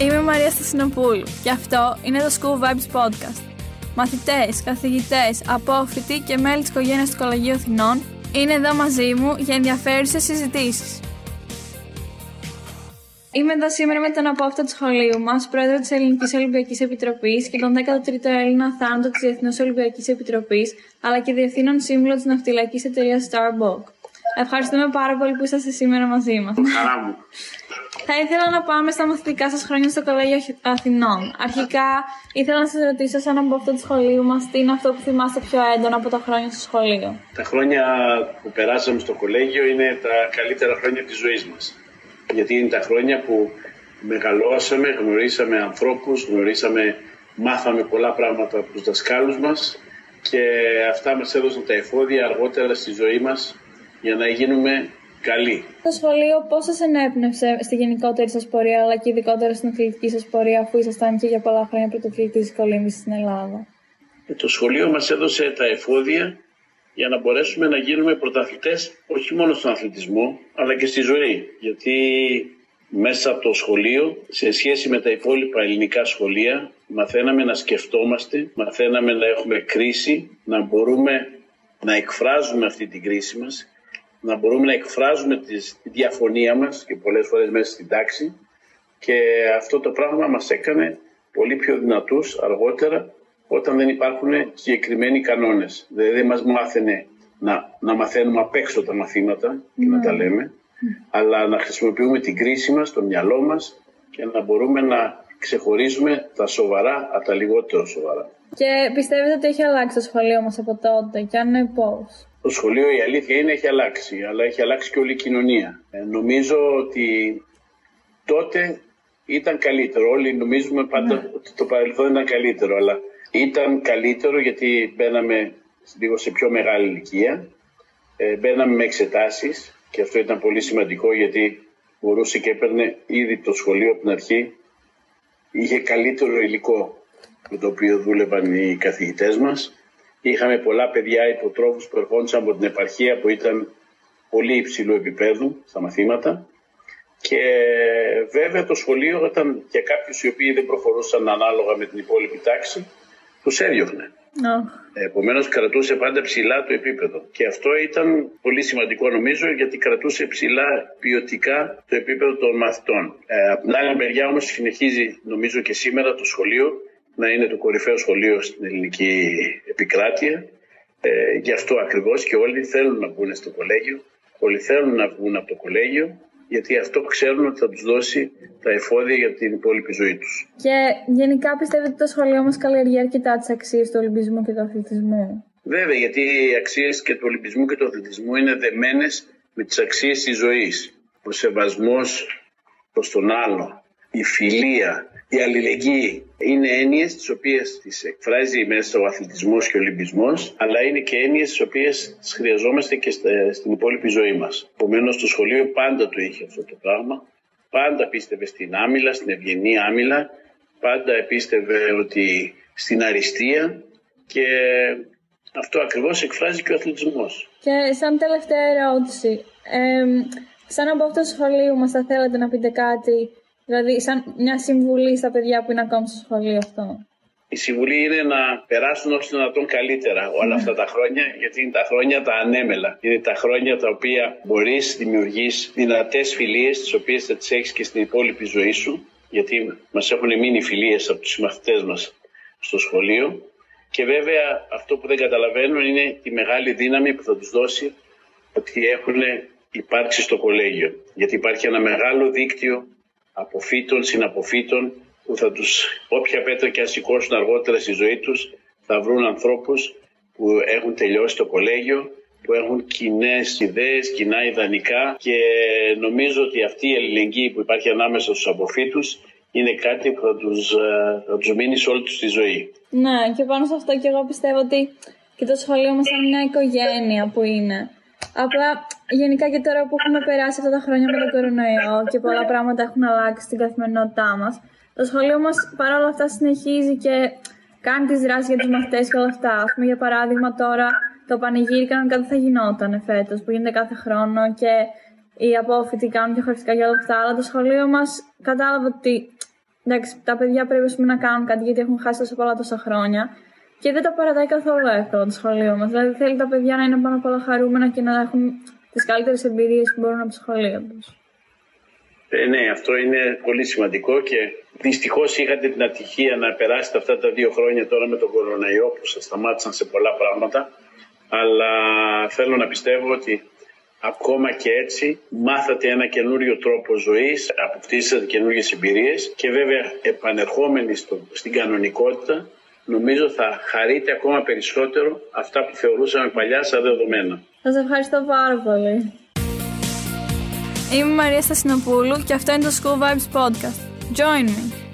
Είμαι η Μαρία Στασινοπούλου και αυτό είναι το School Vibes Podcast. Μαθητές, καθηγητές, απόφοιτοι και μέλη της οικογένειας του Κολεγίου Αθηνών είναι εδώ μαζί μου για ενδιαφέρουσες συζητήσεις. Είμαι εδώ σήμερα με τον απόφυτο του σχολείου μας, πρόεδρο της Ελληνικής Ολυμπιακής Επιτροπής και τον 13ο Έλληνα θάνατο της Διεθνούς Ολυμπιακής Επιτροπής, αλλά και διευθύνων σύμβουλο της ναυτιλιακής εταιρείας Starbuck. Ευχαριστούμε πάρα πολύ που είσαστε σήμερα μαζί μας. Χαρά μου. Θα ήθελα να πάμε στα μαθητικά σας χρόνια στο Κολέγιο Αθηνών. Αρχικά, ήθελα να σας ρωτήσω, σαν από αυτό του σχολείου μας, τι είναι αυτό που θυμάστε πιο έντονα από τα χρόνια στο σχολείο; Τα χρόνια που περάσαμε στο κολέγιο είναι τα καλύτερα χρόνια της ζωής μας. Γιατί είναι τα χρόνια που μεγαλώσαμε, γνωρίσαμε ανθρώπους, γνωρίσαμε, μάθαμε πολλά πράγματα από τους δασκάλους μας και αυτά μας έδωσαν τα εφόδια αργότερα στη ζωή μας για να γίνουμε καλοί. Το σχολείο πώς σα ενέπνευσε στη γενικότερη σας πορεία, αλλά και ειδικότερα στην αθλητική σας πορεία, αφού ήσασταν και για πολλά χρόνια πρωτοκλητή κολύμβησης στην Ελλάδα; Ε, Το σχολείο μας έδωσε τα εφόδια για να μπορέσουμε να γίνουμε πρωταθλητές όχι μόνο στον αθλητισμό αλλά και στη ζωή. Γιατί μέσα από το σχολείο, σε σχέση με τα υπόλοιπα ελληνικά σχολεία, μαθαίναμε να σκεφτόμαστε, μαθαίναμε να έχουμε κρίση, να μπορούμε να εκφράζουμε αυτή την κρίση μας, να μπορούμε να εκφράζουμε τις- τη διαφωνία μας και πολλές φορές μέσα στην τάξη και αυτό το πράγμα μας έκανε πολύ πιο δυνατούς αργότερα όταν δεν υπάρχουν συγκεκριμένοι κανόνες. Δηλαδή δεν μας μάθαινε να, να μαθαίνουμε απ' έξω τα μαθήματα και να τα λέμε, αλλά να χρησιμοποιούμε την κρίση μας, το μυαλό μας και να μπορούμε να ξεχωρίζουμε τα σοβαρά από τα λιγότερο σοβαρά. Και πιστεύετε ότι έχει αλλάξει το σχολείο μας από τότε, και αν ναι, πώς; Το σχολείο η αλήθεια είναι έχει αλλάξει, αλλά έχει αλλάξει και όλη η κοινωνία. Ε, νομίζω ότι τότε ήταν καλύτερο. Όλοι νομίζουμε πάντα ότι το παρελθόν ήταν καλύτερο, αλλά ήταν καλύτερο γιατί μπαίναμε λίγο σε πιο μεγάλη ηλικία, ε, μπαίναμε με εξετάσεις και αυτό ήταν πολύ σημαντικό γιατί μπορούσε και έπαιρνε ήδη το σχολείο από την αρχή, είχε καλύτερο υλικό με το οποίο δούλευαν οι καθηγητές μας. Είχαμε πολλά παιδιά υποτρόφους που ερχόντουσαν από την επαρχία που ήταν πολύ υψηλού επίπεδου στα μαθήματα. Και βέβαια το σχολείο ήταν για κάποιους οι οποίοι δεν προχωρούσαν ανάλογα με την υπόλοιπη τάξη, τους έδιωχνε. Επομένως, κρατούσε πάντα ψηλά το επίπεδο. Και αυτό ήταν πολύ σημαντικό νομίζω γιατί κρατούσε ψηλά ποιοτικά το επίπεδο των μαθητών. Ε, από την άλλη μεριά όμως συνεχίζει νομίζω και σήμερα το σχολείο να είναι το κορυφαίο σχολείο στην ελληνική επικράτεια. Ε, γι' αυτό ακριβώς και όλοι θέλουν να βγουν στο κολέγιο. Όλοι θέλουν να βγουν από το κολέγιο γιατί αυτό ξέρουν ότι θα τους δώσει τα εφόδια για την υπόλοιπη ζωή τους. Και γενικά πιστεύετε ότι το σχολείο μας καλλιεργεί αρκετά τις αξίες του Ολυμπισμού και του αθλητισμού; Βέβαια, γιατί οι αξίες και του Ολυμπισμού και του αθλητισμού είναι δεμένες με τις αξίες της ζωής. Ο σεβασμός προς τον άλλο, η φιλία, η αλληλεγγύη είναι έννοιες τις οποίες τις εκφράζει μέσα ο αθλητισμός και ο Ολυμπισμός, αλλά είναι και έννοιες τις οποίες τις χρειαζόμαστε και στα- στην υπόλοιπη ζωή μας. Επομένως, το σχολείο πάντα το είχε αυτό το πράγμα. Πάντα πίστευε στην άμυλα, στην ευγενή άμυλα. Πάντα πίστευε ότι στην αριστεία και αυτό ακριβώς εκφράζει και ο αθλητισμός. Και σαν τελευταία ερώτηση, εμ, σαν από αυτό το σχολείο μας θα θέλατε να πείτε κάτι, δηλαδή σαν μια συμβουλή στα παιδιά που είναι ακόμα στο σχολείο αυτό. Η συμβουλή είναι να περάσουν όσο το δυνατόν καλύτερα όλα αυτά τα χρόνια, γιατί είναι τα χρόνια τα ανέμελα. Είναι τα χρόνια τα οποία μπορείς δημιουργείς δυνατές φιλίες, τις οποίες θα τις έχεις και στην υπόλοιπη ζωή σου, γιατί μας έχουν μείνει φιλίες από τους συμμαθητές μας στο σχολείο. Και βέβαια αυτό που δεν καταλαβαίνουν είναι τη μεγάλη δύναμη που θα τους δώσει ότι έχουν υπάρξει στο κολέγιο. Γιατί υπάρχει ένα μεγάλο δίκτυο αποφύτων, συναποφύτων που θα τους, όποια πέτρα και αν σηκώσουν αργότερα στη ζωή τους, θα βρουν ανθρώπους που έχουν τελειώσει το κολέγιο, που έχουν κοινές ιδέες, κοινά ιδανικά και νομίζω ότι αυτή η ελληνική που υπάρχει ανάμεσα στους αποφύτους είναι κάτι που θα τους, ε, θα τους μείνει σε όλη τους τη ζωή. Ναι, και πάνω σε αυτό και εγώ πιστεύω ότι και το σχολείο μας σαν μια οικογένεια που είναι. Απλά γενικά και τώρα που έχουμε περάσει αυτά τα χρόνια με τον κορονοϊό και πολλά πράγματα έχουν αλλάξει στην καθημερινότητά μας, το σχολείο μας παρόλα αυτά συνεχίζει και κάνει τις δράσεις για τους μαθητές και όλα αυτά. Ας πούμε, για παράδειγμα τώρα το πανηγύρι κανονικά δεν θα γινόταν φέτος που γίνεται κάθε χρόνο και οι απόφοιτοι κάνουν και χωριστικά και όλα αυτά, αλλά το σχολείο μας κατάλαβε ότι εντάξει, τα παιδιά πρέπει να κάνουν κάτι γιατί έχουν χάσει τόσο πολλά τόσα χρόνια. Και δεν τα παρατάει καθόλου εύκολα το σχολείο μας. Δηλαδή θέλει τα παιδιά να είναι πάνω απ' όλα χαρούμενα και να έχουν τις καλύτερες εμπειρίες που μπορούν από το σχολείο τους. Ε, ναι, αυτό είναι πολύ σημαντικό και δυστυχώς είχατε την ατυχία να περάσετε αυτά τα δύο χρόνια τώρα με τον κοροναϊό που σας σταμάτησαν σε πολλά πράγματα. Αλλά θέλω να πιστεύω ότι ακόμα και έτσι μάθατε ένα καινούριο τρόπο ζωής, αποκτήσατε καινούριε εμπειρίες και βέβαια επανερχόμενοι στο, στην κανονικότητα νομίζω θα χαρείτε ακόμα περισσότερο αυτά που θεωρούσαμε παλιά σαν δεδομένα. Σας ευχαριστώ πάρα πολύ. Είμαι η Μαρία Στασινοπούλου και αυτό είναι το School Vibes Podcast. Join me!